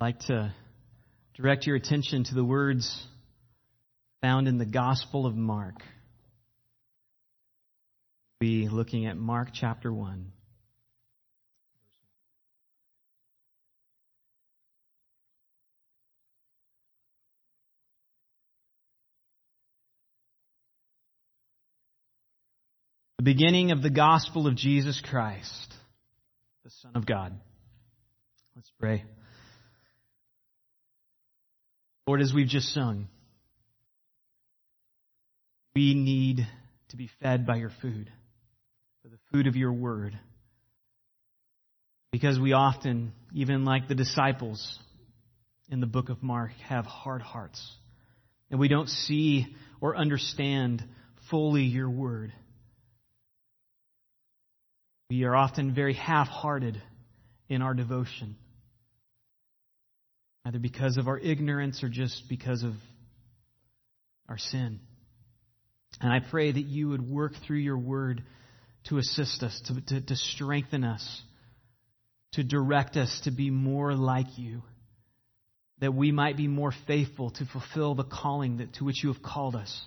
Like to direct your attention to the words found in the Gospel of Mark. We'll be looking at Mark chapter 1. The beginning of the gospel of Jesus Christ, the Son of God. Let's pray. Lord, as we've just sung, we need to be fed by your food, by the food of your word. Because we often, even like the disciples in the book of Mark, have hard hearts. And we don't see or understand fully your word. We are often very half hearted in our devotion, either because of our ignorance or just because of our sin. And I pray that you would work through your word to assist us, to, to, to strengthen us, to direct us to be more like you, that we might be more faithful to fulfill the calling that, to which you have called us,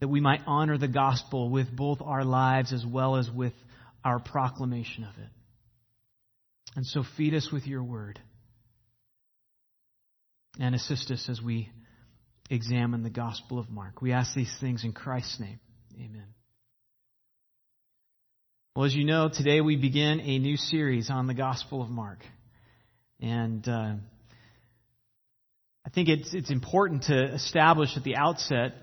that we might honor the gospel with both our lives as well as with our proclamation of it. And so feed us with your word and assist us as we examine the Gospel of Mark. We ask these things in Christ's name. Amen. Well, as you know, today we begin a new series on the Gospel of Mark. And uh, I think it's, it's important to establish at the outset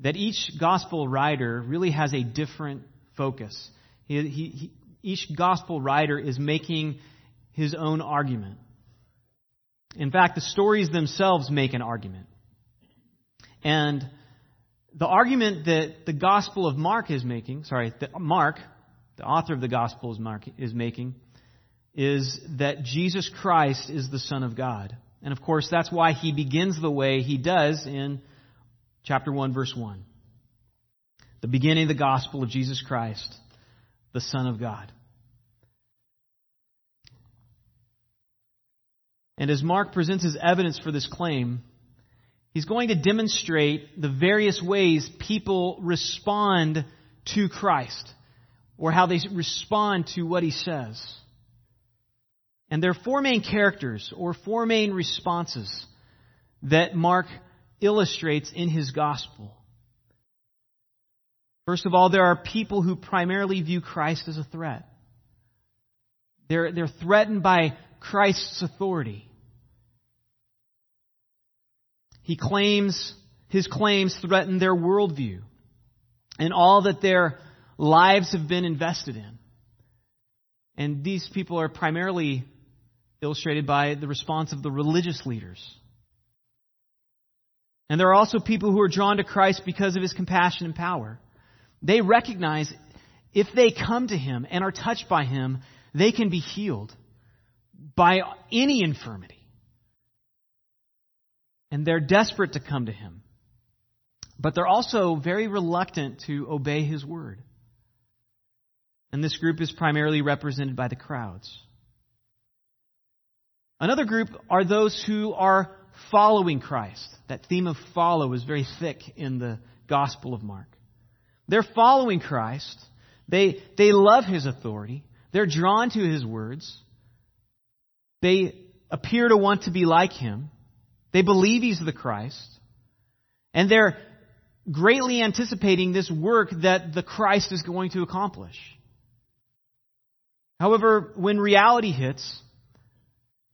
that each Gospel writer really has a different focus. He, he, he, each gospel writer is making his own argument. In fact, the stories themselves make an argument. And the argument that the Gospel of Mark is making, sorry, that Mark, the author of the Gospel is, Mark, is making, is that Jesus Christ is the Son of God. And of course, that's why he begins the way he does in chapter 1, verse 1. The beginning of the Gospel of Jesus Christ the Son of God. And as Mark presents his evidence for this claim, he's going to demonstrate the various ways people respond to Christ, or how they respond to what he says. And there are four main characters, or four main responses, that Mark illustrates in his gospel. First of all, there are people who primarily view Christ as a threat. They're, they're threatened by Christ's authority. He claims, his claims threaten their worldview and all that their lives have been invested in. And these people are primarily illustrated by the response of the religious leaders. And there are also people who are drawn to Christ because of his compassion and power. They recognize if they come to Him and are touched by Him, they can be healed by any infirmity. And they're desperate to come to Him. But they're also very reluctant to obey His word. And this group is primarily represented by the crowds. Another group are those who are following Christ. That theme of follow is very thick in the Gospel of Mark. They're following Christ. They, they love his authority. They're drawn to his words. They appear to want to be like him. They believe he's the Christ. And they're greatly anticipating this work that the Christ is going to accomplish. However, when reality hits,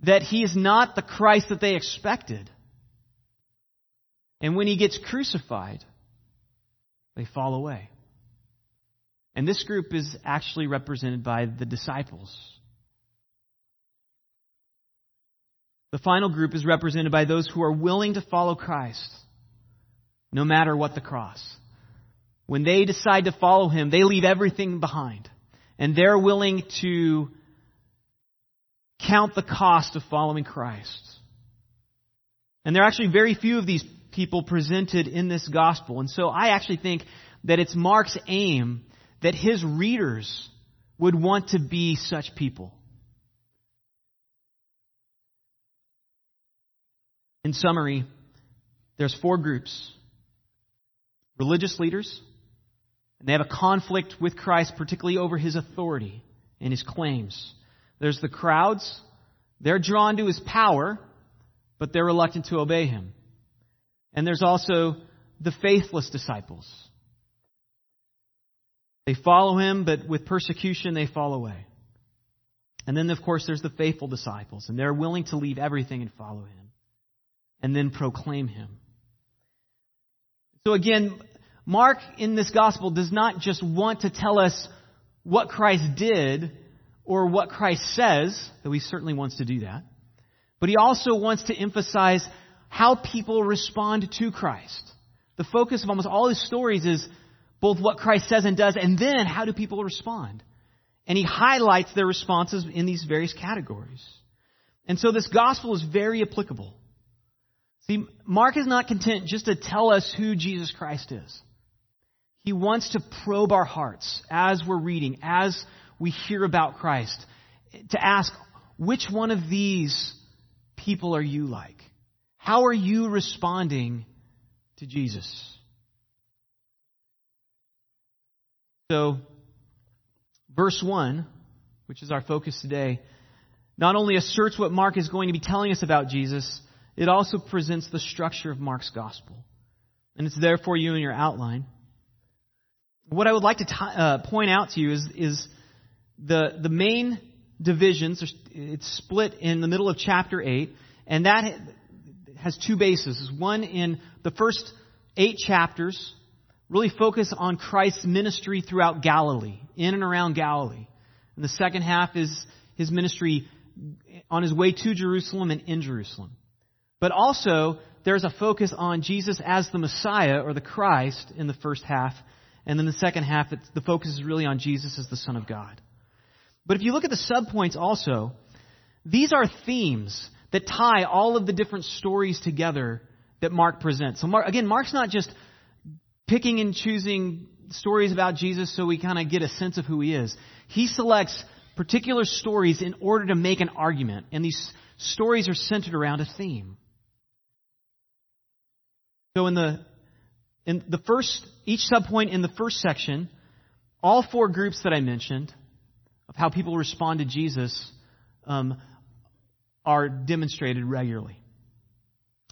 that he is not the Christ that they expected, and when he gets crucified, they fall away. And this group is actually represented by the disciples. The final group is represented by those who are willing to follow Christ, no matter what the cross. When they decide to follow Him, they leave everything behind. And they're willing to count the cost of following Christ. And there are actually very few of these people presented in this gospel. And so I actually think that it's Mark's aim that his readers would want to be such people. In summary, there's four groups religious leaders, and they have a conflict with Christ, particularly over his authority and his claims. There's the crowds, they're drawn to his power, but they're reluctant to obey him. And there's also the faithless disciples. They follow him, but with persecution, they fall away. And then, of course, there's the faithful disciples, and they're willing to leave everything and follow him, and then proclaim him. So again, Mark in this gospel does not just want to tell us what Christ did or what Christ says, though he certainly wants to do that, but he also wants to emphasize how people respond to Christ. The focus of almost all his stories is both what Christ says and does, and then how do people respond. And he highlights their responses in these various categories. And so this gospel is very applicable. See, Mark is not content just to tell us who Jesus Christ is. He wants to probe our hearts as we're reading, as we hear about Christ, to ask, which one of these people are you like? How are you responding to Jesus? So, verse 1, which is our focus today, not only asserts what Mark is going to be telling us about Jesus, it also presents the structure of Mark's gospel. And it's there for you in your outline. What I would like to t- uh, point out to you is, is the, the main divisions. It's split in the middle of chapter 8, and that has two bases. One in the first eight chapters really focus on Christ's ministry throughout Galilee, in and around Galilee. And the second half is his ministry on his way to Jerusalem and in Jerusalem. But also, there's a focus on Jesus as the Messiah or the Christ in the first half. And then the second half, the focus is really on Jesus as the Son of God. But if you look at the subpoints also, these are themes that tie all of the different stories together that Mark presents. So Mark, again, Mark's not just picking and choosing stories about Jesus so we kind of get a sense of who he is. He selects particular stories in order to make an argument, and these stories are centered around a theme. So in the in the first each subpoint in the first section, all four groups that I mentioned of how people respond to Jesus um, are demonstrated regularly.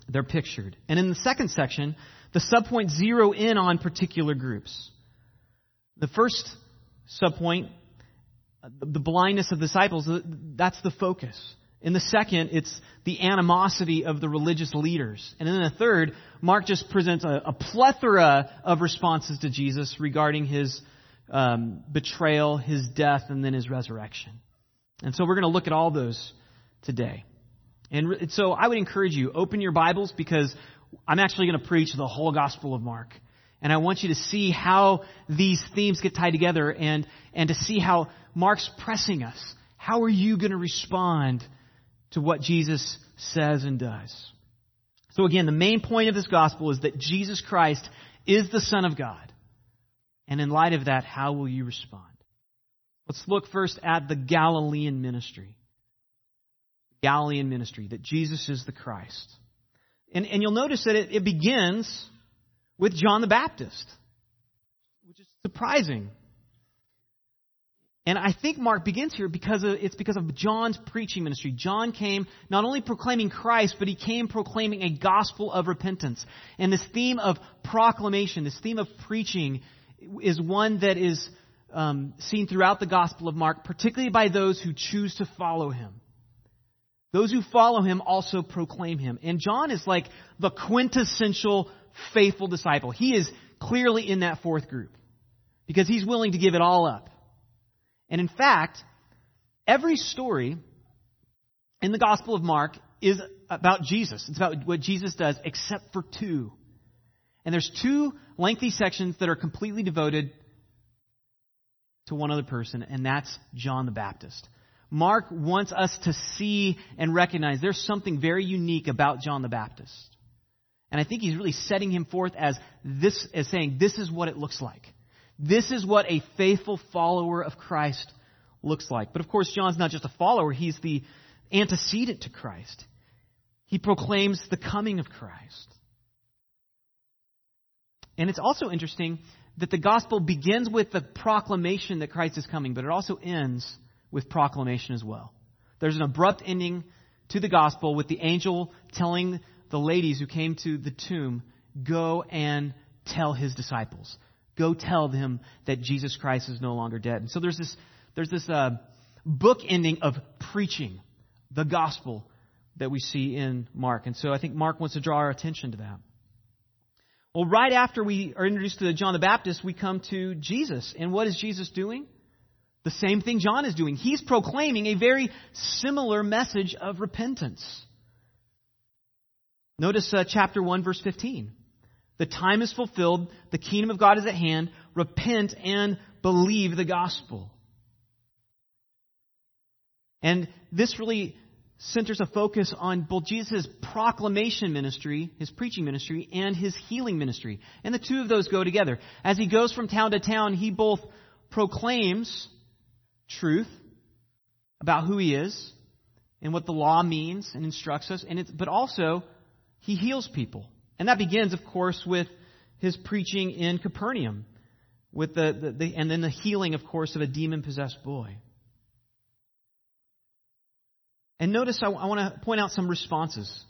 They're pictured. And in the second section, the subpoints zero in on particular groups. The first subpoint, the blindness of disciples, that's the focus. In the second, it's the animosity of the religious leaders. And in the third, Mark just presents a, a plethora of responses to Jesus regarding his um, betrayal, his death, and then his resurrection. And so we're going to look at all those today. And so I would encourage you, open your Bibles because I'm actually going to preach the whole Gospel of Mark. And I want you to see how these themes get tied together and, and to see how Mark's pressing us. How are you going to respond to what Jesus says and does? So again, the main point of this gospel is that Jesus Christ is the Son of God. And in light of that, how will you respond? Let's look first at the Galilean ministry. Galilean ministry, that Jesus is the Christ. And, and you'll notice that it, it begins with John the Baptist, which is surprising. And I think Mark begins here because of, it's because of John's preaching ministry. John came not only proclaiming Christ, but he came proclaiming a gospel of repentance. And this theme of proclamation, this theme of preaching, is one that is um, seen throughout the Gospel of Mark, particularly by those who choose to follow him. Those who follow him also proclaim him. And John is like the quintessential faithful disciple. He is clearly in that fourth group because he's willing to give it all up. And in fact, every story in the Gospel of Mark is about Jesus. It's about what Jesus does, except for two. And there's two lengthy sections that are completely devoted to one other person, and that's John the Baptist. Mark wants us to see and recognize there's something very unique about John the Baptist. And I think he's really setting him forth as this, as saying, this is what it looks like. This is what a faithful follower of Christ looks like. But of course, John's not just a follower, he's the antecedent to Christ. he proclaims the coming of Christ. And it's also interesting that the gospel begins with the proclamation that Christ is coming, but it also ends with proclamation as well. There's an abrupt ending to the gospel with the angel telling the ladies who came to the tomb, Go and tell his disciples. Go tell them that Jesus Christ is no longer dead. And so there's this, there's this uh, book ending of preaching the gospel that we see in Mark. And so I think Mark wants to draw our attention to that. Well, right after we are introduced to John the Baptist, we come to Jesus. And what is Jesus doing? The same thing John is doing. He's proclaiming a very similar message of repentance. Notice uh, chapter 1, verse 15. The time is fulfilled, the kingdom of God is at hand. Repent and believe the gospel. And this really centers a focus on both Jesus' proclamation ministry, his preaching ministry, and his healing ministry. And the two of those go together. As he goes from town to town, he both proclaims truth about who he is and what the law means and instructs us, and but also he heals people. And that begins, of course, with his preaching in Capernaum, with the, the, the and then the healing, of course, of a demon possessed boy. And notice I, I want to point out some responses.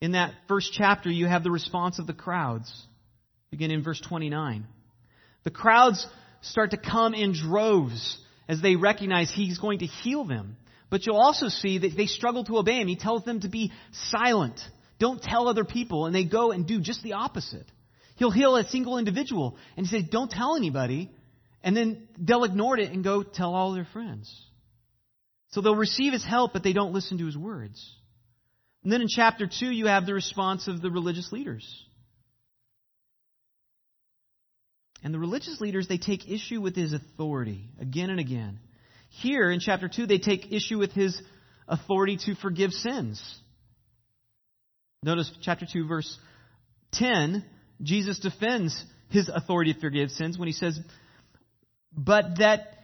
In that first chapter, you have the response of the crowds. Begin in verse 29. The crowds start to come in droves as they recognize he's going to heal them. But you'll also see that they struggle to obey him. He tells them to be silent. Don't tell other people. And they go and do just the opposite. He'll heal a single individual. And he says, don't tell anybody. And then they'll ignore it and go tell all their friends. So they'll receive his help, but they don't listen to his words. And then in chapter 2, you have the response of the religious leaders. And the religious leaders, they take issue with his authority again and again. Here in chapter 2, they take issue with his authority to forgive sins. Notice chapter 2, verse 10, Jesus defends his authority to forgive sins when he says, But that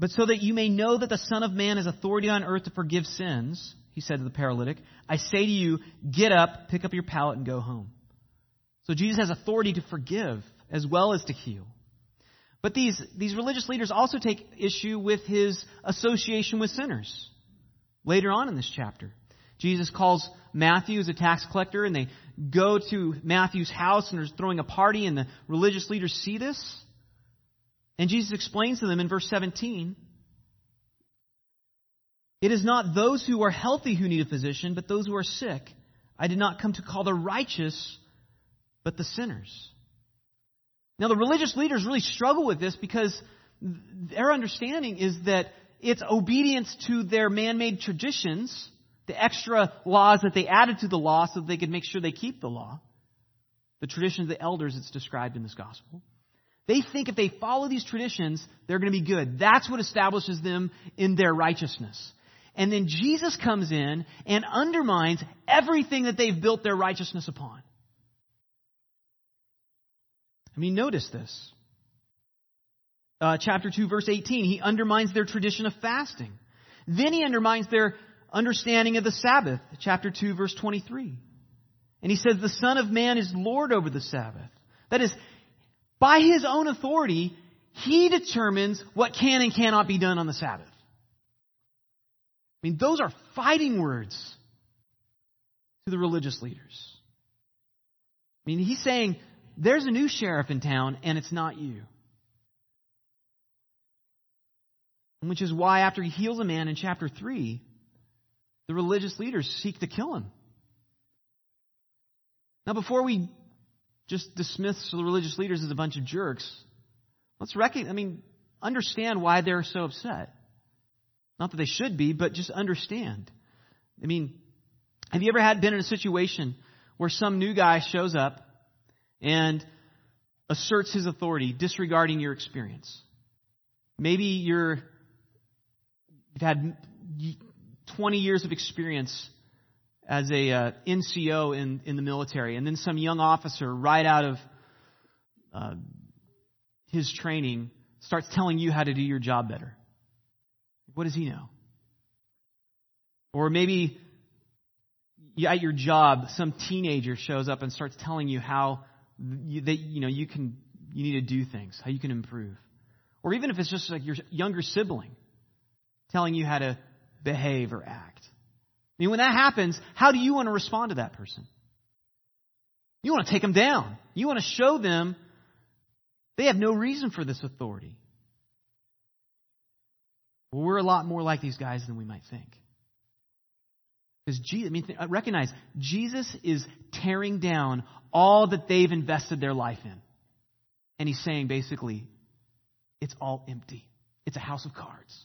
but so that you may know that the Son of Man has authority on earth to forgive sins, he said to the paralytic, I say to you, get up, pick up your pallet, and go home. So Jesus has authority to forgive as well as to heal. But these, these religious leaders also take issue with his association with sinners. Later on in this chapter, Jesus calls Matthew is a tax collector, and they go to Matthew's house and they're throwing a party, and the religious leaders see this. And Jesus explains to them in verse 17 It is not those who are healthy who need a physician, but those who are sick. I did not come to call the righteous, but the sinners. Now, the religious leaders really struggle with this because their understanding is that it's obedience to their man made traditions, the extra laws that they added to the law so they could make sure they keep the law, the tradition of the elders that's described in this gospel. They think if they follow these traditions, they're going to be good. That's what establishes them in their righteousness. And then Jesus comes in and undermines everything that they've built their righteousness upon. I mean, notice this. Uh, chapter 2, verse 18, he undermines their tradition of fasting. Then he undermines their understanding of the Sabbath. Chapter 2, verse 23. And he says, The Son of Man is Lord over the Sabbath. That is, by his own authority, he determines what can and cannot be done on the Sabbath. I mean, those are fighting words to the religious leaders. I mean, he's saying, there's a new sheriff in town, and it's not you. Which is why, after he heals a man in chapter 3, the religious leaders seek to kill him. Now, before we just dismiss the religious leaders as a bunch of jerks. Let's recognize, I mean, understand why they're so upset. Not that they should be, but just understand. I mean, have you ever had been in a situation where some new guy shows up and asserts his authority, disregarding your experience? Maybe you're you've had 20 years of experience as a uh, NCO in, in the military, and then some young officer right out of uh, his training starts telling you how to do your job better. What does he know? Or maybe at your job, some teenager shows up and starts telling you how you, that you know you can you need to do things, how you can improve, or even if it's just like your younger sibling telling you how to behave or act. I mean, when that happens, how do you want to respond to that person? You want to take them down. You want to show them they have no reason for this authority. Well, we're a lot more like these guys than we might think. Because Jesus, I mean, uh, recognize Jesus is tearing down all that they've invested their life in. And he's saying basically, it's all empty. It's a house of cards.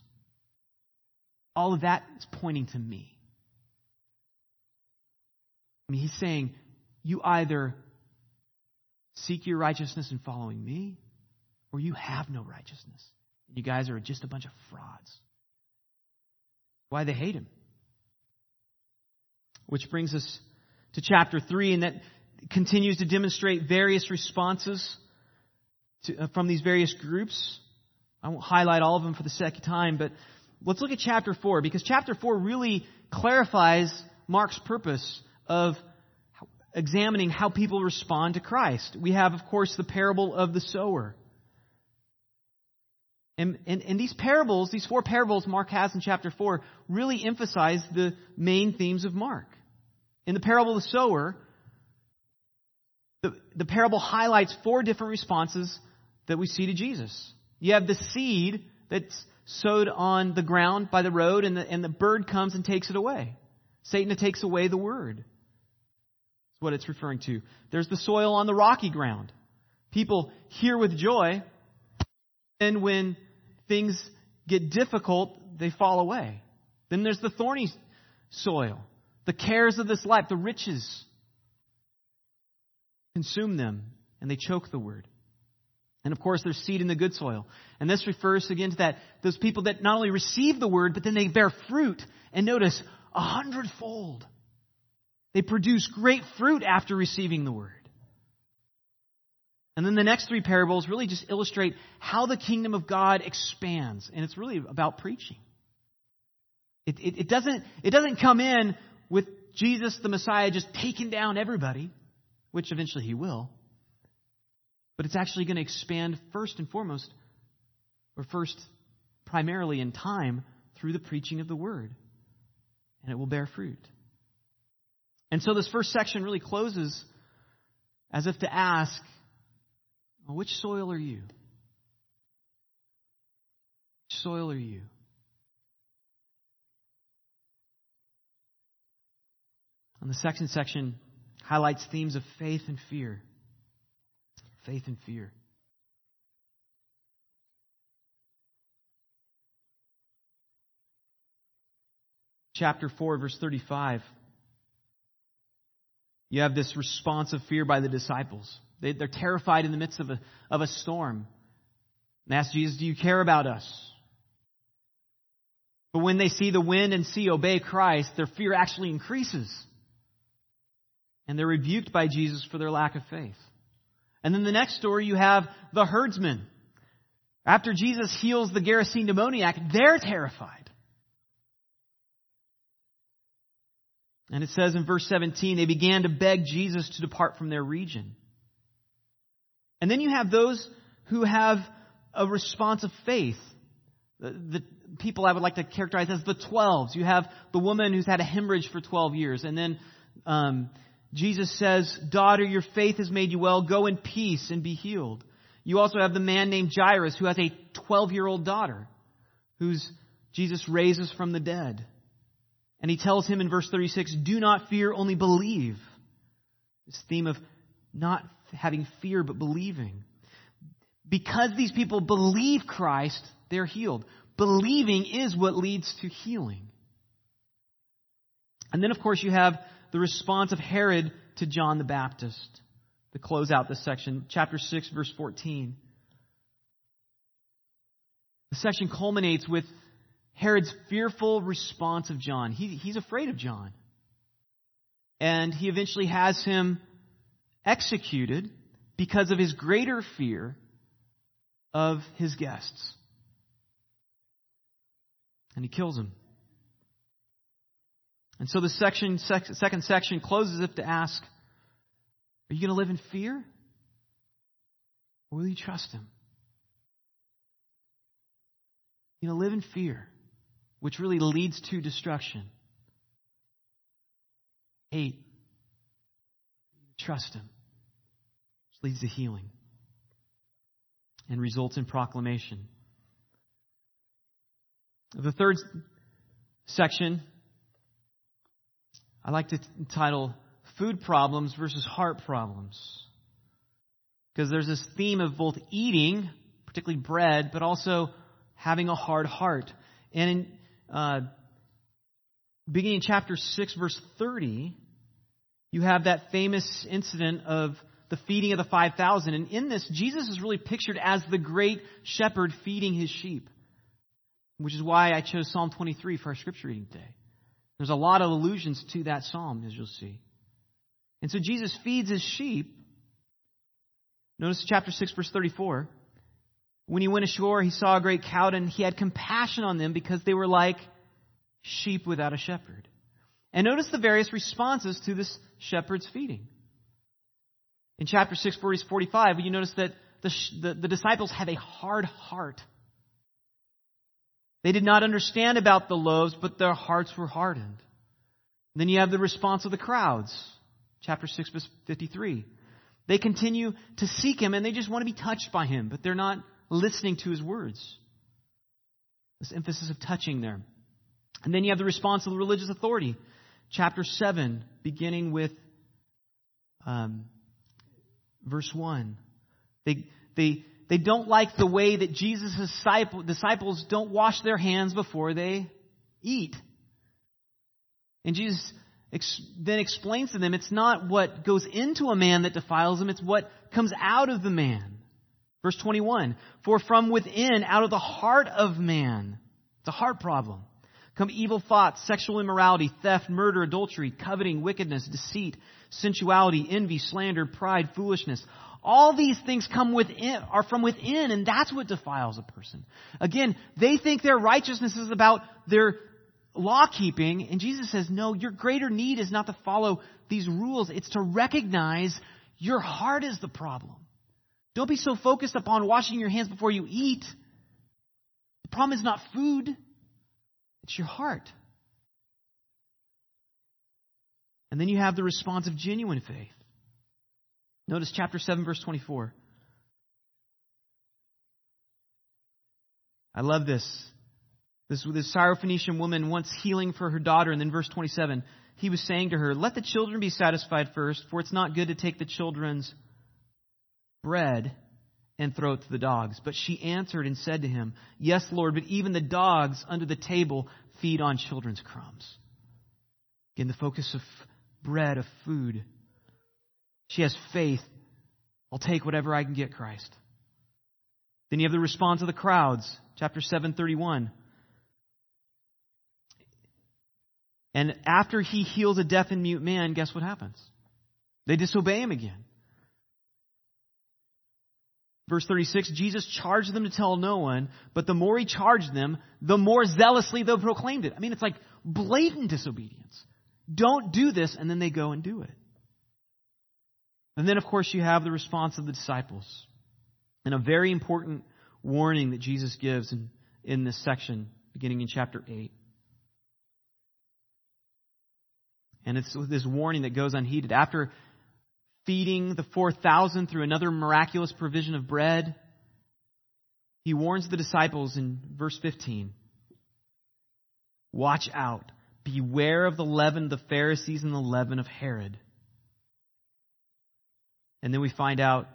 All of that is pointing to me. I mean, he's saying, you either seek your righteousness in following me, or you have no righteousness. You guys are just a bunch of frauds. Why they hate him. Which brings us to chapter 3, and that continues to demonstrate various responses to, uh, from these various groups. I won't highlight all of them for the sake of time, but let's look at chapter 4, because chapter 4 really clarifies Mark's purpose of examining how people respond to Christ. We have, of course, the parable of the sower. And, and, and, these parables, these four parables Mark has in chapter 4, really emphasize the main themes of Mark. In the parable of the sower, the, the parable highlights four different responses that we see to Jesus. You have the seed that's sowed on the ground by the road, and the, and the bird comes and takes it away. Satan takes away the word. That's what it's referring to. There's the soil on the rocky ground. People hear with joy, and when things get difficult, they fall away. Then there's the thorny soil. The cares of this life, the riches, consume them and they choke the word. And of course, there's seed in the good soil. And this refers again to that, those people that not only receive the word, but then they bear fruit. And notice, a hundredfold. They produce great fruit after receiving the word. And then the next three parables really just illustrate how the kingdom of God expands. And it's really about preaching. It, it, it, doesn't, it doesn't come in with Jesus, the Messiah, just taking down everybody, which eventually he will. But it's actually going to expand first and foremost, or first primarily in time, through the preaching of the word. And it will bear fruit. And so this first section really closes as if to ask, well, which soil are you? Which soil are you? And the second section highlights themes of faith and fear. Faith and fear. Chapter 4, verse 35. You have this response of fear by the disciples. They, are terrified in the midst of a, of a storm. And ask Jesus, Do you care about us? But when they see the wind and sea obey Christ, their fear actually increases. And they're rebuked by Jesus for their lack of faith. And then the next story, you have the herdsmen. After Jesus heals the Gerasene demoniac, they're terrified. And it says in verse 17, they began to beg Jesus to depart from their region. And then you have those who have a response of faith. The, the, people I would like to characterize as the twelves. You have the woman who's had a hemorrhage for 12 years. And then um, Jesus says, Daughter, your faith has made you well. Go in peace and be healed. You also have the man named Jairus who has a 12 year old daughter whose Jesus raises from the dead. And he tells him in verse 36, Do not fear, only believe. This theme of not having fear, but believing. Because these people believe Christ, they're healed. Believing is what leads to healing. And then, of course, you have the response of Herod to John the Baptist to close out this section. Chapter 6, verse 14. The section culminates with Herod's fearful response of John. He, he's afraid of John. And he eventually has him executed because of his greater fear of his guests. And he kills him. And so the section, sec- second section closes it to ask, are you going to live in fear? Or will you trust him? You know, live in fear, which really leads to destruction. Hate, trust him, which leads to healing and results in proclamation. The third section I like to title Food Problems versus Heart Problems. Because there's this theme of both eating, particularly bread, but also having a hard heart. And in uh, beginning in chapter 6, verse 30, you have that famous incident of the feeding of the 5,000. And in this, Jesus is really pictured as the great shepherd feeding his sheep, which is why I chose Psalm 23 for our scripture reading today. There's a lot of allusions to that psalm, as you'll see. And so Jesus feeds his sheep. Notice chapter 6, verse 34. When he went ashore, he saw a great crowd, and he had compassion on them because they were like sheep without a shepherd. And notice the various responses to this shepherd's feeding. In chapter 6, verse 45, you notice that the, the, the disciples have a hard heart they did not understand about the loaves, but their hearts were hardened. Then you have the response of the crowds. Chapter 6, verse 53. They continue to seek him and they just want to be touched by him, but they're not listening to his words. This emphasis of touching there. And then you have the response of the religious authority. Chapter 7, beginning with um, verse 1. They, they, they don't like the way that Jesus' disciples don't wash their hands before they eat. And Jesus then explains to them it's not what goes into a man that defiles him, it's what comes out of the man. Verse 21 For from within, out of the heart of man, it's a heart problem, come evil thoughts, sexual immorality, theft, murder, adultery, coveting, wickedness, deceit, sensuality, envy, slander, pride, foolishness. All these things come within, are from within, and that's what defiles a person. Again, they think their righteousness is about their law keeping, and Jesus says, no, your greater need is not to follow these rules, it's to recognize your heart is the problem. Don't be so focused upon washing your hands before you eat. The problem is not food, it's your heart. And then you have the response of genuine faith. Notice chapter 7, verse 24. I love this. This, this Syrophoenician woman wants healing for her daughter, and then verse 27, he was saying to her, Let the children be satisfied first, for it's not good to take the children's bread and throw it to the dogs. But she answered and said to him, Yes, Lord, but even the dogs under the table feed on children's crumbs. Again, the focus of bread, of food. She has faith. I'll take whatever I can get, Christ. Then you have the response of the crowds, chapter 731. And after he heals a deaf and mute man, guess what happens? They disobey him again. Verse 36, Jesus charged them to tell no one, but the more he charged them, the more zealously they proclaimed it. I mean, it's like blatant disobedience. Don't do this, and then they go and do it. And then, of course, you have the response of the disciples. And a very important warning that Jesus gives in, in this section, beginning in chapter 8. And it's this warning that goes unheeded. After feeding the 4,000 through another miraculous provision of bread, he warns the disciples in verse 15 Watch out. Beware of the leaven of the Pharisees and the leaven of Herod. And then we find out,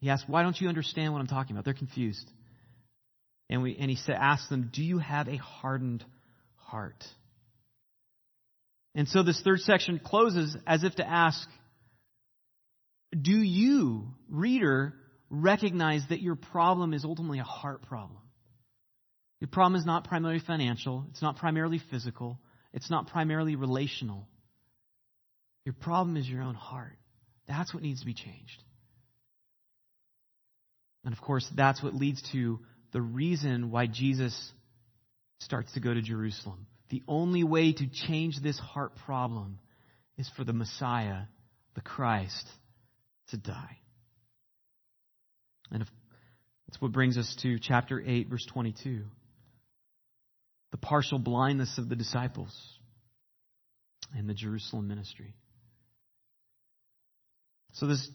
he asks, Why don't you understand what I'm talking about? They're confused. And, we, and he sa- asks them, Do you have a hardened heart? And so this third section closes as if to ask, Do you, reader, recognize that your problem is ultimately a heart problem? Your problem is not primarily financial, it's not primarily physical, it's not primarily relational. Your problem is your own heart. That's what needs to be changed. And of course, that's what leads to the reason why Jesus starts to go to Jerusalem. the only way to change this heart problem is for the Messiah, the Christ, to die. And that's what brings us to chapter 8, verse 22. The partial blindness of the disciples and the Jerusalem ministry. So this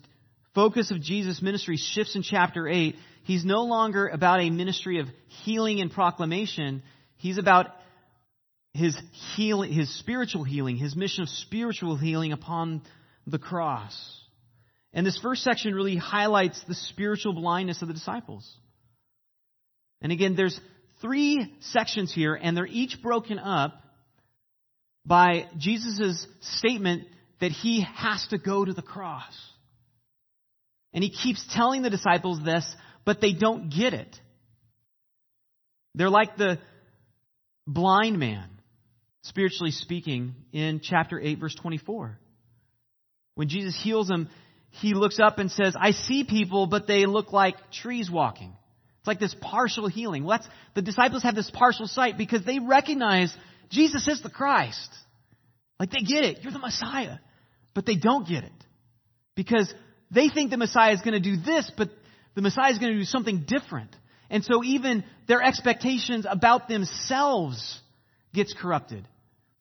focus of Jesus' ministry shifts in chapter 8. He's no longer about a ministry of healing and proclamation. He's about his healing, his spiritual healing, his mission of spiritual healing upon the cross. And this first section really highlights the spiritual blindness of the disciples. And again, there's three sections here, and they're each broken up by Jesus' statement that he has to go to the cross. And he keeps telling the disciples this, but they don't get it. They're like the blind man, spiritually speaking, in chapter 8, verse 24. When Jesus heals him, he looks up and says, I see people, but they look like trees walking. It's like this partial healing. Well, that's, the disciples have this partial sight because they recognize Jesus is the Christ. Like they get it. You're the Messiah. But they don't get it. Because they think the Messiah is going to do this, but the Messiah is going to do something different. And so even their expectations about themselves gets corrupted.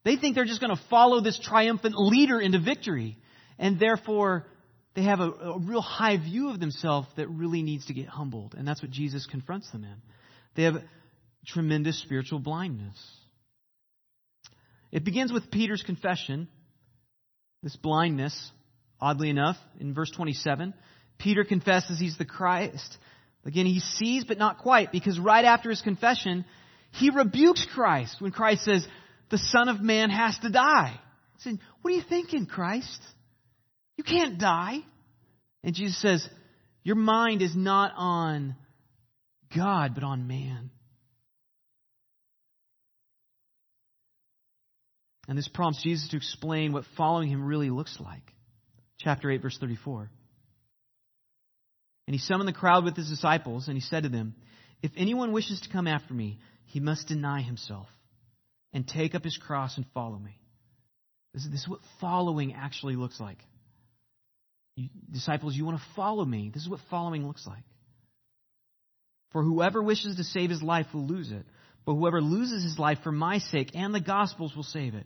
They think they're just going to follow this triumphant leader into victory. And therefore, they have a, a, real high view of themselves that really needs to get humbled. And that's what Jesus confronts them in. They have tremendous spiritual blindness. It begins with Peter's confession, this blindness, oddly enough, in verse 27. Peter confesses he's the Christ. Again, he sees, but not quite, because right after his confession, he rebukes Christ when Christ says, the Son of Man has to die. He said, What are you thinking, Christ? You can't die. And Jesus says, Your mind is not on God, but on man. And this prompts Jesus to explain what following him really looks like. Chapter 8, verse 34. And he summoned the crowd with his disciples, and he said to them, If anyone wishes to come after me, he must deny himself and take up his cross and follow me. This is, this is what following actually looks like. You, disciples, you want to follow me. This is what following looks like. For whoever wishes to save his life will lose it, but whoever loses his life for my sake and the gospel's will save it.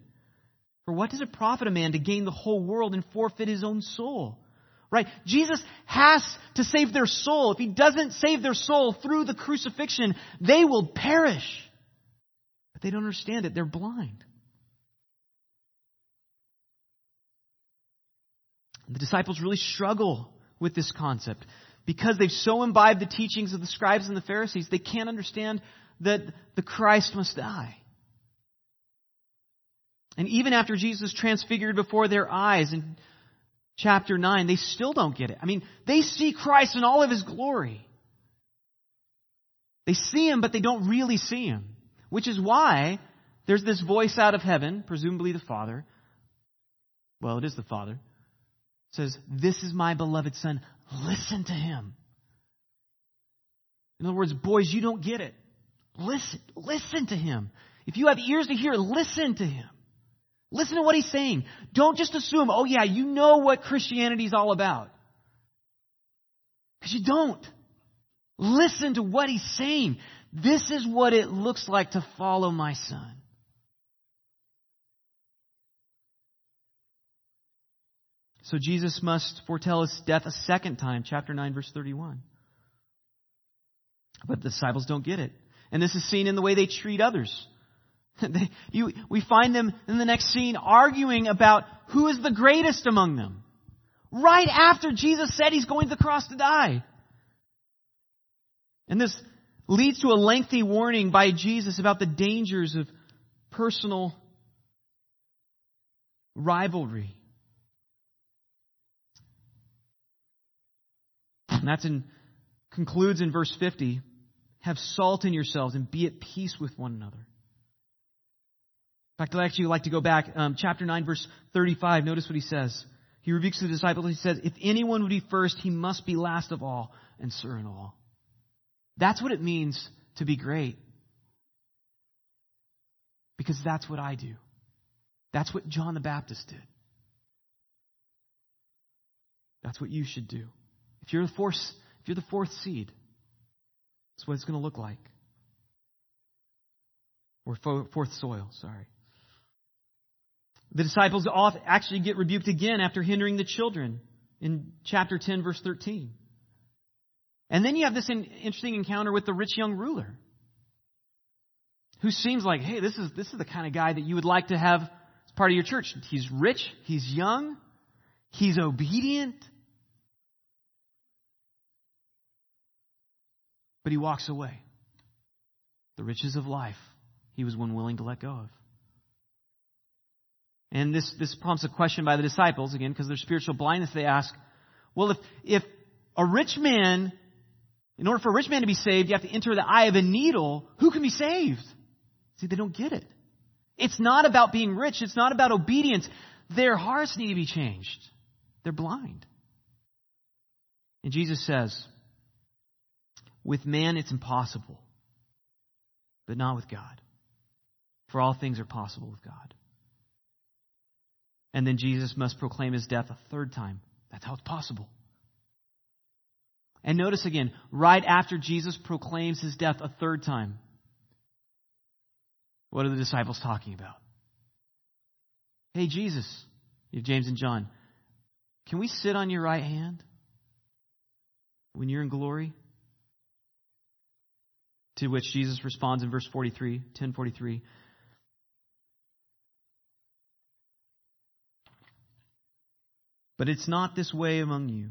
For what does it profit a man to gain the whole world and forfeit his own soul? Right? Jesus has to save their soul. If he doesn't save their soul through the crucifixion, they will perish. But they don't understand it. They're blind. The disciples really struggle with this concept because they've so imbibed the teachings of the scribes and the Pharisees, they can't understand that the Christ must die. And even after Jesus transfigured before their eyes in chapter 9, they still don't get it. I mean, they see Christ in all of his glory. They see him, but they don't really see him. Which is why there's this voice out of heaven, presumably the Father. Well, it is the Father. Says, This is my beloved Son. Listen to him. In other words, boys, you don't get it. Listen, listen to him. If you have ears to hear, listen to him. Listen to what he's saying. Don't just assume, oh yeah, you know what Christianity is all about. Because you don't. Listen to what he's saying. This is what it looks like to follow my son. So Jesus must foretell his death a second time, chapter 9, verse 31. But the disciples don't get it. And this is seen in the way they treat others. They, you, we find them in the next scene arguing about who is the greatest among them. Right after Jesus said he's going to the cross to die. And this leads to a lengthy warning by Jesus about the dangers of personal rivalry. And that's in concludes in verse 50. Have salt in yourselves and be at peace with one another. In fact, I'd actually like to go back, um, chapter 9, verse 35. Notice what he says. He rebukes the disciples. He says, If anyone would be first, he must be last of all and servant of all. That's what it means to be great. Because that's what I do. That's what John the Baptist did. That's what you should do. If you're the fourth, if you're the fourth seed, that's what it's going to look like. Or fourth soil, sorry. The disciples actually get rebuked again after hindering the children in chapter 10, verse 13. And then you have this interesting encounter with the rich young ruler who seems like, hey, this is, this is the kind of guy that you would like to have as part of your church. He's rich, he's young, he's obedient, but he walks away. The riches of life he was unwilling to let go of. And this, this prompts a question by the disciples, again, because there's spiritual blindness. They ask, well, if, if a rich man, in order for a rich man to be saved, you have to enter the eye of a needle, who can be saved? See, they don't get it. It's not about being rich. It's not about obedience. Their hearts need to be changed. They're blind. And Jesus says, with man it's impossible, but not with God. For all things are possible with God. And then Jesus must proclaim his death a third time. That's how it's possible. And notice again, right after Jesus proclaims his death a third time, what are the disciples talking about? Hey, Jesus, James and John, can we sit on your right hand when you're in glory? To which Jesus responds in verse 43, 1043. But it's not this way among you.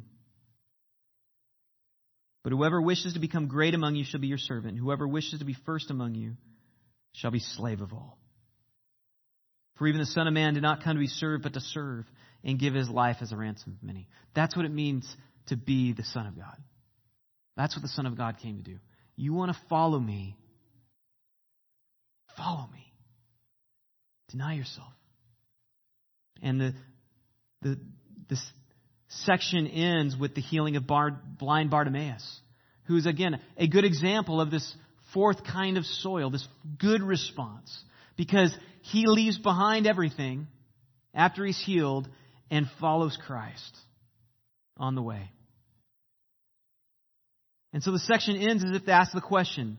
But whoever wishes to become great among you shall be your servant. Whoever wishes to be first among you shall be slave of all. For even the Son of Man did not come to be served, but to serve and give his life as a ransom of many. That's what it means to be the Son of God. That's what the Son of God came to do. You want to follow me? Follow me. Deny yourself. And the, the, this section ends with the healing of blind Bartimaeus, who is, again, a good example of this fourth kind of soil, this good response, because he leaves behind everything after he's healed and follows Christ on the way. And so the section ends as if to ask the question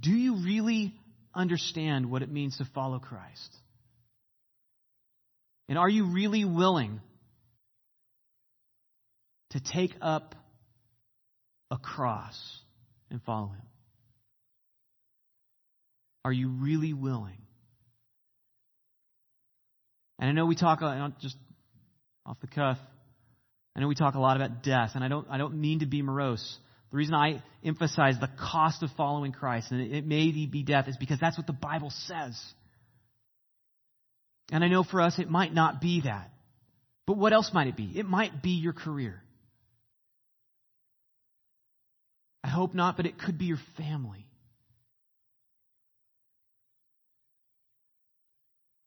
Do you really understand what it means to follow Christ? And are you really willing to take up a cross and follow Him? Are you really willing? And I know we talk just off the cuff. I know we talk a lot about death, and I don't I don't mean to be morose. The reason I emphasize the cost of following Christ, and it may be death, is because that's what the Bible says. And I know for us it might not be that. But what else might it be? It might be your career. I hope not, but it could be your family.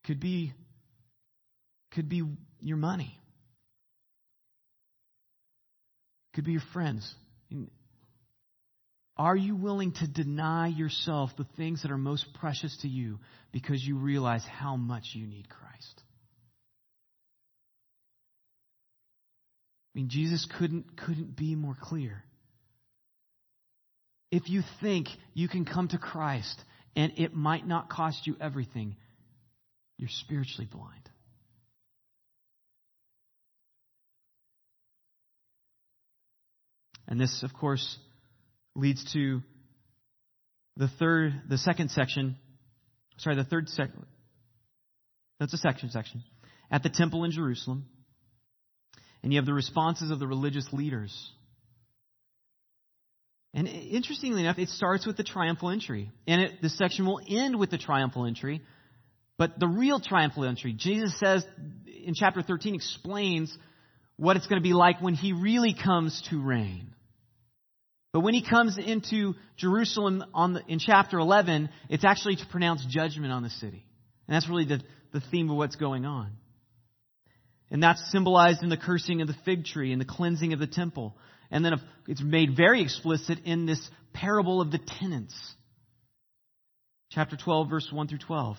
Could be could be your money. Could be your friends. Are you willing to deny yourself the things that are most precious to you because you realize how much you need Christ? I mean, Jesus couldn't, couldn't be more clear. If you think you can come to Christ and it might not cost you everything, you're spiritually blind. And this, of course, leads to the third, the second section. Sorry, the third section. That's a section section. At the temple in Jerusalem. And you have the responses of the religious leaders. And interestingly enough, it starts with the triumphal entry. And it, this section will end with the triumphal entry. But the real triumphal entry, Jesus says in chapter 13, explains what it's going to be like when he really comes to reign. But when he comes into Jerusalem the, in chapter 11, it's actually to pronounce judgment on the city. And that's really the, the theme of what's going on. And that's symbolized in the cursing of the fig tree and the cleansing of the temple. And then it's made very explicit in this parable of the tenants. Chapter 12, verse 1 through 12.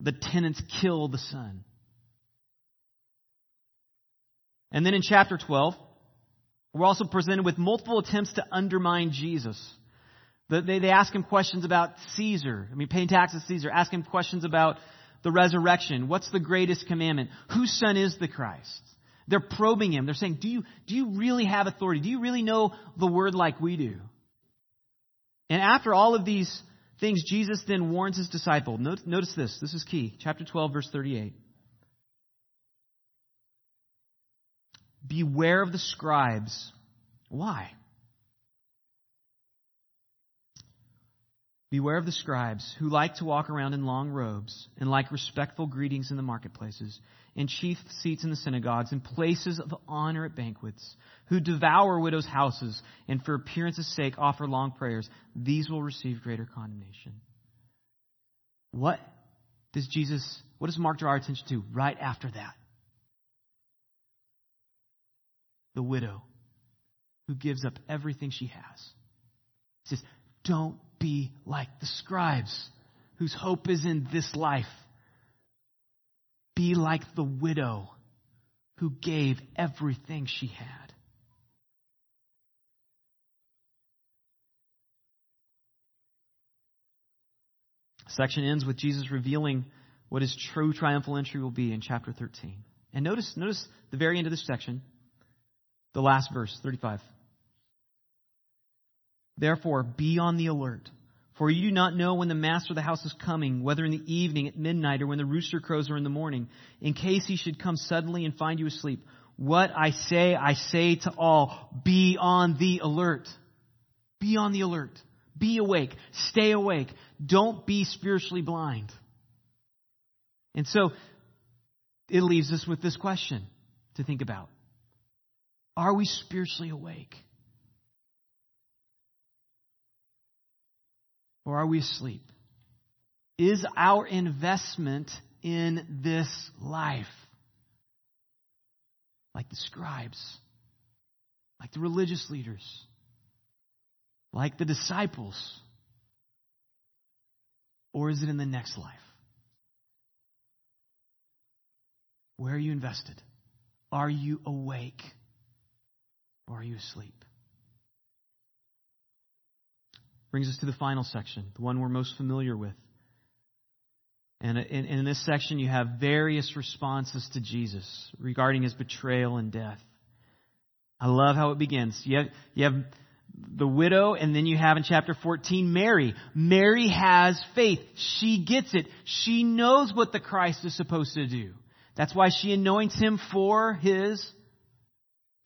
The tenants kill the son. And then in chapter 12, we're also presented with multiple attempts to undermine Jesus. They, they ask him questions about Caesar. I mean, paying taxes to Caesar. Ask him questions about the resurrection. What's the greatest commandment? Whose son is the Christ? They're probing him. They're saying, do you, do you really have authority? Do you really know the word like we do? And after all of these things, Jesus then warns his disciple. Notice this. This is key. Chapter 12, verse 38. Beware of the scribes. Why? Beware of the scribes who like to walk around in long robes and like respectful greetings in the marketplaces, and chief seats in the synagogues, and places of honor at banquets, who devour widows' houses and for appearance's sake offer long prayers. These will receive greater condemnation. What does Jesus, what does Mark draw our attention to right after that? The widow who gives up everything she has. He says, Don't be like the scribes whose hope is in this life. Be like the widow who gave everything she had. Section ends with Jesus revealing what his true triumphal entry will be in chapter 13. And notice, notice the very end of this section, the last verse, 35. Therefore, be on the alert. For you do not know when the master of the house is coming, whether in the evening, at midnight, or when the rooster crows, or in the morning, in case he should come suddenly and find you asleep. What I say, I say to all, be on the alert. Be on the alert. Be awake. Stay awake. Don't be spiritually blind. And so, it leaves us with this question to think about. Are we spiritually awake? Or are we asleep? Is our investment in this life like the scribes, like the religious leaders, like the disciples? Or is it in the next life? Where are you invested? Are you awake? Or are you asleep? Brings us to the final section, the one we're most familiar with. And in, this section, you have various responses to Jesus regarding his betrayal and death. I love how it begins. You have, you have the widow, and then you have in chapter 14 Mary. Mary has faith. She gets it. She knows what the Christ is supposed to do. That's why she anoints him for his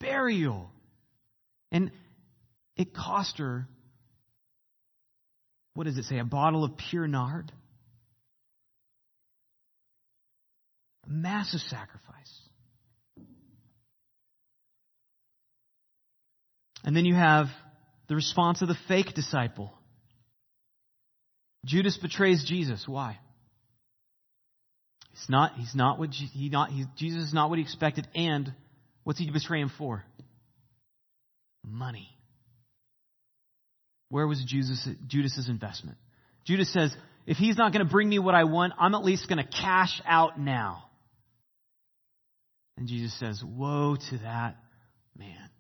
burial. And it cost her what does it say? A bottle of pure nard? A massive sacrifice. And then you have the response of the fake disciple. Judas betrays Jesus. Why? He's not, he's not what he not, he, Jesus is not what he expected. And what's he betray him for? Money. Where was Judas, Judas's investment? Judas says, if he's not going to bring me what I want, I'm at least going to cash out now. And Jesus says, Woe to that man.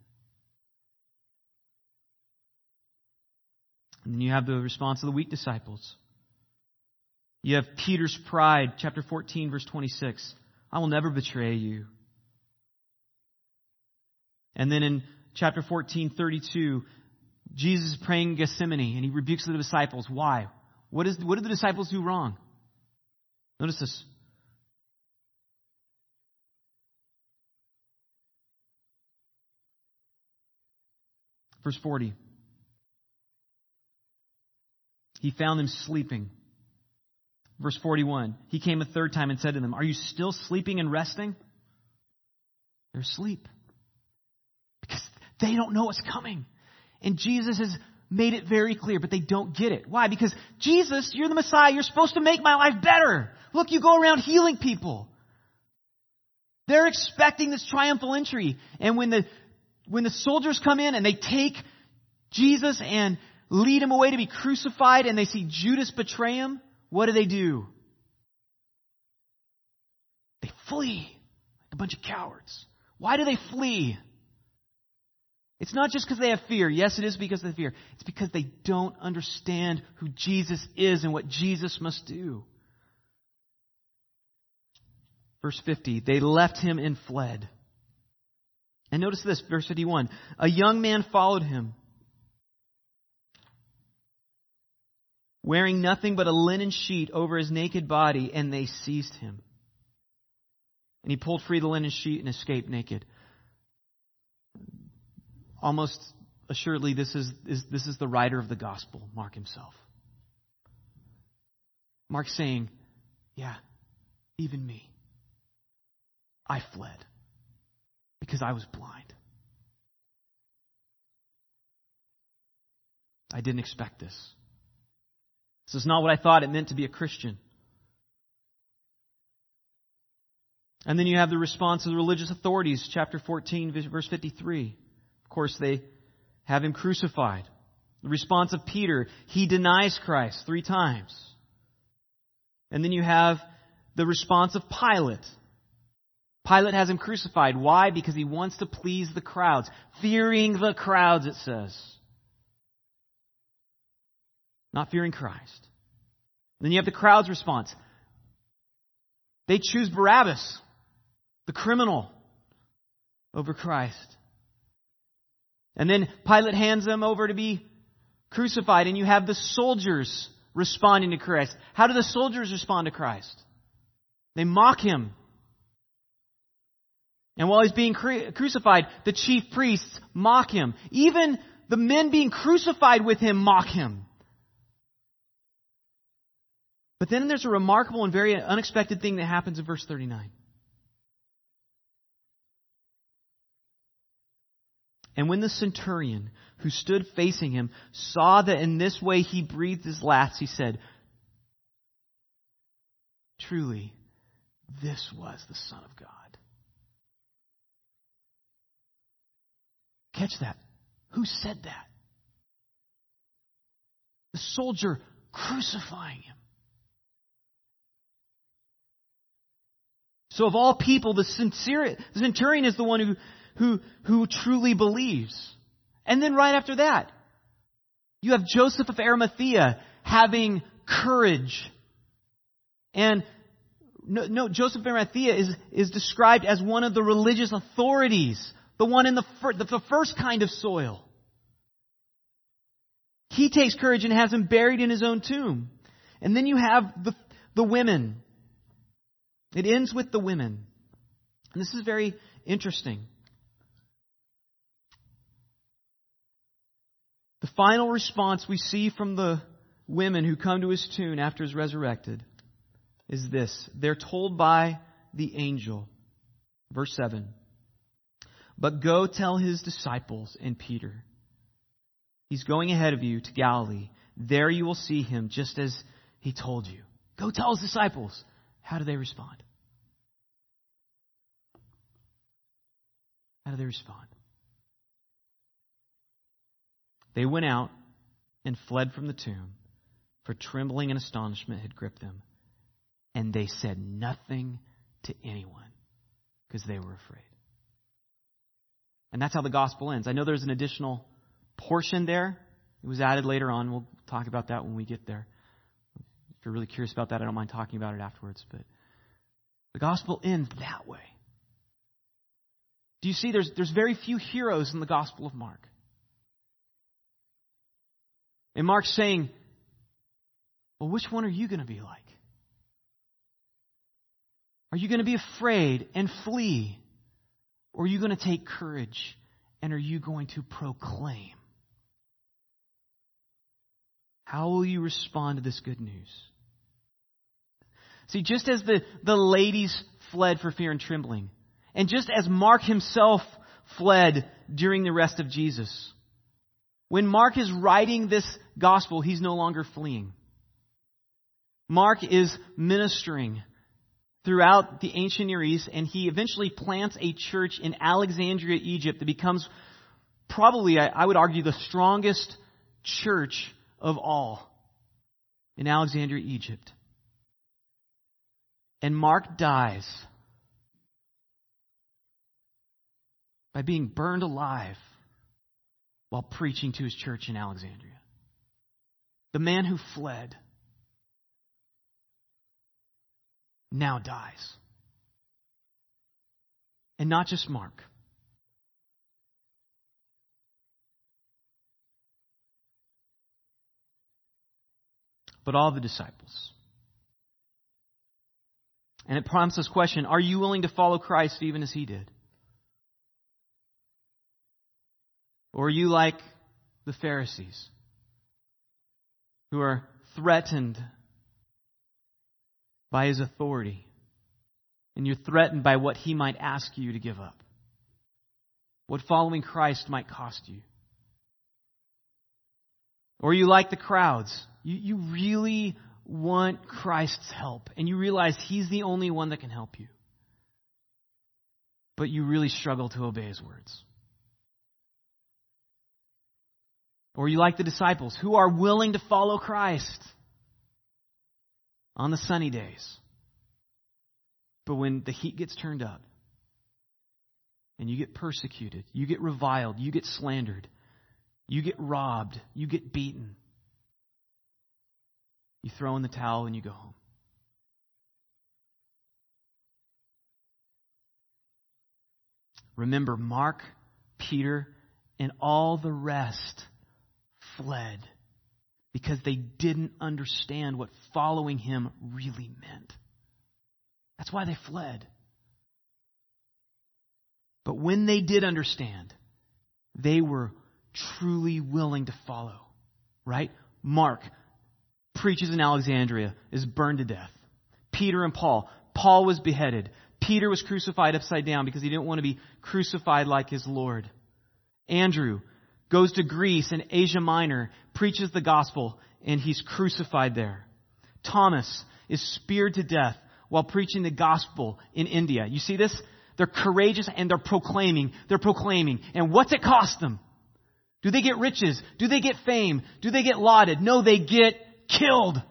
And then you have the response of the weak disciples. You have Peter's pride, chapter 14, verse 26. I will never betray you. And then in chapter 14, 32, Jesus is praying in Gethsemane and he rebukes the disciples. Why? What, is, what did the disciples do wrong? Notice this. Verse 40. He found them sleeping. Verse 41. He came a third time and said to them, Are you still sleeping and resting? They're asleep. They don't know what's coming. And Jesus has made it very clear, but they don't get it. Why? Because Jesus, you're the Messiah. You're supposed to make my life better. Look, you go around healing people. They're expecting this triumphal entry. And when the, when the soldiers come in and they take Jesus and lead him away to be crucified and they see Judas betray him, what do they do? They flee like a bunch of cowards. Why do they flee? It's not just because they have fear. Yes, it is because they the fear. It's because they don't understand who Jesus is and what Jesus must do. Verse 50, they left him and fled. And notice this, verse 51. A young man followed him, wearing nothing but a linen sheet over his naked body, and they seized him. And he pulled free the linen sheet and escaped naked. Almost assuredly, this is, is, this is the writer of the gospel, Mark himself. Mark saying, Yeah, even me. I fled because I was blind. I didn't expect this. This is not what I thought it meant to be a Christian. And then you have the response of the religious authorities, chapter 14, verse 53. Of course, they have him crucified. The response of Peter, he denies Christ three times. And then you have the response of Pilate. Pilate has him crucified. Why? Because he wants to please the crowds. Fearing the crowds, it says. Not fearing Christ. And then you have the crowd's response. They choose Barabbas the criminal over Christ. And then Pilate hands them over to be crucified, and you have the soldiers responding to Christ. How do the soldiers respond to Christ? They mock him. And while he's being cru- crucified, the chief priests mock him. Even the men being crucified with him mock him. But then there's a remarkable and very unexpected thing that happens in verse 39. And when the centurion who stood facing him saw that in this way he breathed his last, he said, Truly, this was the Son of God. Catch that. Who said that? The soldier crucifying him. So, of all people, the, centurion is the one who who, who truly believes. And then right after that, you have Joseph of Arimathea having courage. And no, no, Joseph of Arimathea is, is described as one of the religious authorities, the one in the, fir- the first kind of soil. He takes courage and has him buried in his own tomb. And then you have the, the women. It ends with the women. And this is very interesting. The final response we see from the women who come to his tomb after he's resurrected is this. They're told by the angel, verse 7, But go tell his disciples and Peter, He's going ahead of you to Galilee. There you will see him just as he told you. Go tell his disciples. How do they respond? How do they respond? They went out and fled from the tomb, for trembling and astonishment had gripped them. And they said nothing to anyone because they were afraid. And that's how the gospel ends. I know there's an additional portion there. It was added later on. We'll talk about that when we get there. If you're really curious about that, I don't mind talking about it afterwards. But the gospel ends that way. Do you see? There's, there's very few heroes in the Gospel of Mark. And Mark's saying, well, which one are you going to be like? Are you going to be afraid and flee? Or are you going to take courage and are you going to proclaim? How will you respond to this good news? See, just as the, the ladies fled for fear and trembling, and just as Mark himself fled during the rest of Jesus, when Mark is writing this gospel, he's no longer fleeing. Mark is ministering throughout the ancient Near East, and he eventually plants a church in Alexandria, Egypt, that becomes probably, I would argue, the strongest church of all in Alexandria, Egypt. And Mark dies by being burned alive while preaching to his church in Alexandria. The man who fled now dies. And not just Mark. But all the disciples. And it prompts this question Are you willing to follow Christ even as he did? Or are you like the Pharisees who are threatened by his authority and you're threatened by what he might ask you to give up? What following Christ might cost you? Or you like the crowds? You, you really want Christ's help and you realize he's the only one that can help you. But you really struggle to obey his words. Or you like the disciples who are willing to follow Christ on the sunny days. But when the heat gets turned up and you get persecuted, you get reviled, you get slandered, you get robbed, you get beaten, you throw in the towel and you go home. Remember, Mark, Peter, and all the rest fled because they didn't understand what following him really meant. That's why they fled. But when they did understand, they were truly willing to follow. Right? Mark preaches in Alexandria, is burned to death. Peter and Paul. Paul was beheaded. Peter was crucified upside down because he didn't want to be crucified like his Lord. Andrew goes to Greece and Asia Minor, preaches the gospel, and he's crucified there. Thomas is speared to death while preaching the gospel in India. You see this? They're courageous and they're proclaiming. They're proclaiming. And what's it cost them? Do they get riches? Do they get fame? Do they get lauded? No, they get killed.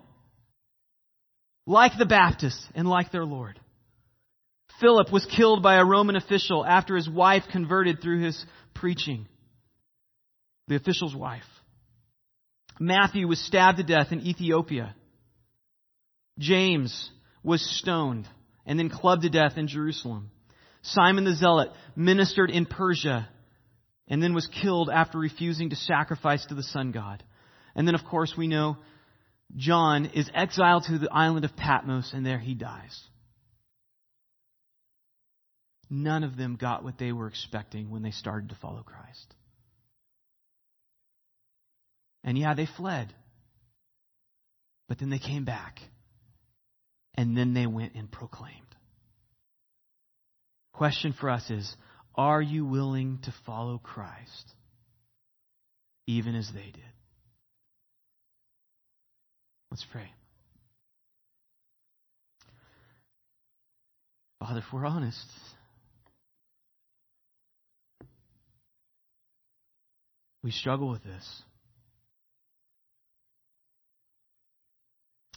Like the Baptists and like their Lord. Philip was killed by a Roman official after his wife converted through his preaching the official's wife. Matthew was stabbed to death in Ethiopia. James was stoned and then clubbed to death in Jerusalem. Simon the Zealot ministered in Persia and then was killed after refusing to sacrifice to the sun god. And then, of course, we know John is exiled to the island of Patmos and there he dies. None of them got what they were expecting when they started to follow Christ. And yeah, they fled. But then they came back. And then they went and proclaimed. Question for us is Are you willing to follow Christ even as they did? Let's pray. Father, if we're honest, we struggle with this.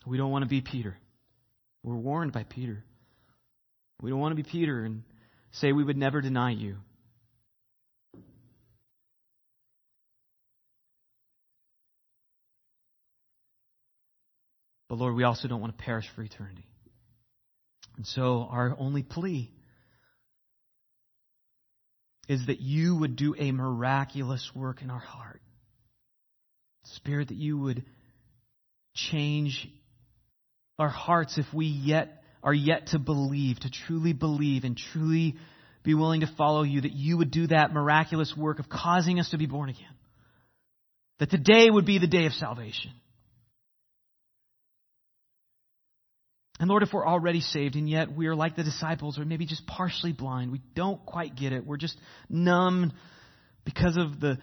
We don't want to be Peter. We're warned by Peter. We don't want to be Peter and say we would never deny you. But Lord, we also don't want to perish for eternity. And so our only plea is that you would do a miraculous work in our heart. Spirit, that you would change our hearts if we yet are yet to believe, to truly believe and truly be willing to follow you, that you would do that miraculous work of causing us to be born again. That today would be the day of salvation. And Lord, if we're already saved and yet we are like the disciples or maybe just partially blind, we don't quite get it, we're just numb because of the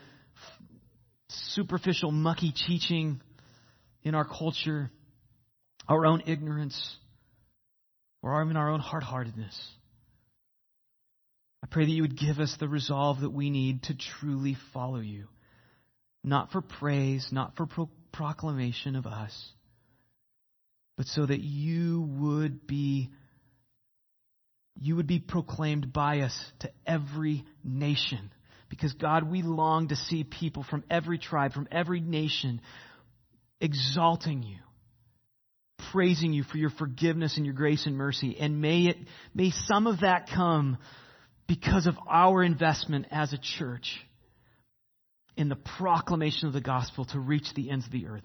superficial, mucky teaching in our culture our own ignorance, or even our own hard heartedness. I pray that you would give us the resolve that we need to truly follow you. not for praise, not for pro- proclamation of us, but so that you would be you would be proclaimed by us to every nation. Because God, we long to see people from every tribe, from every nation, exalting you, praising you for your forgiveness and your grace and mercy. And may it, may some of that come because of our investment as a church in the proclamation of the gospel to reach the ends of the earth.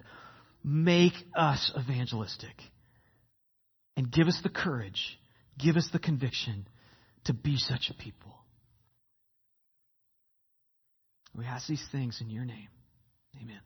Make us evangelistic and give us the courage, give us the conviction to be such a people. We ask these things in your name. Amen.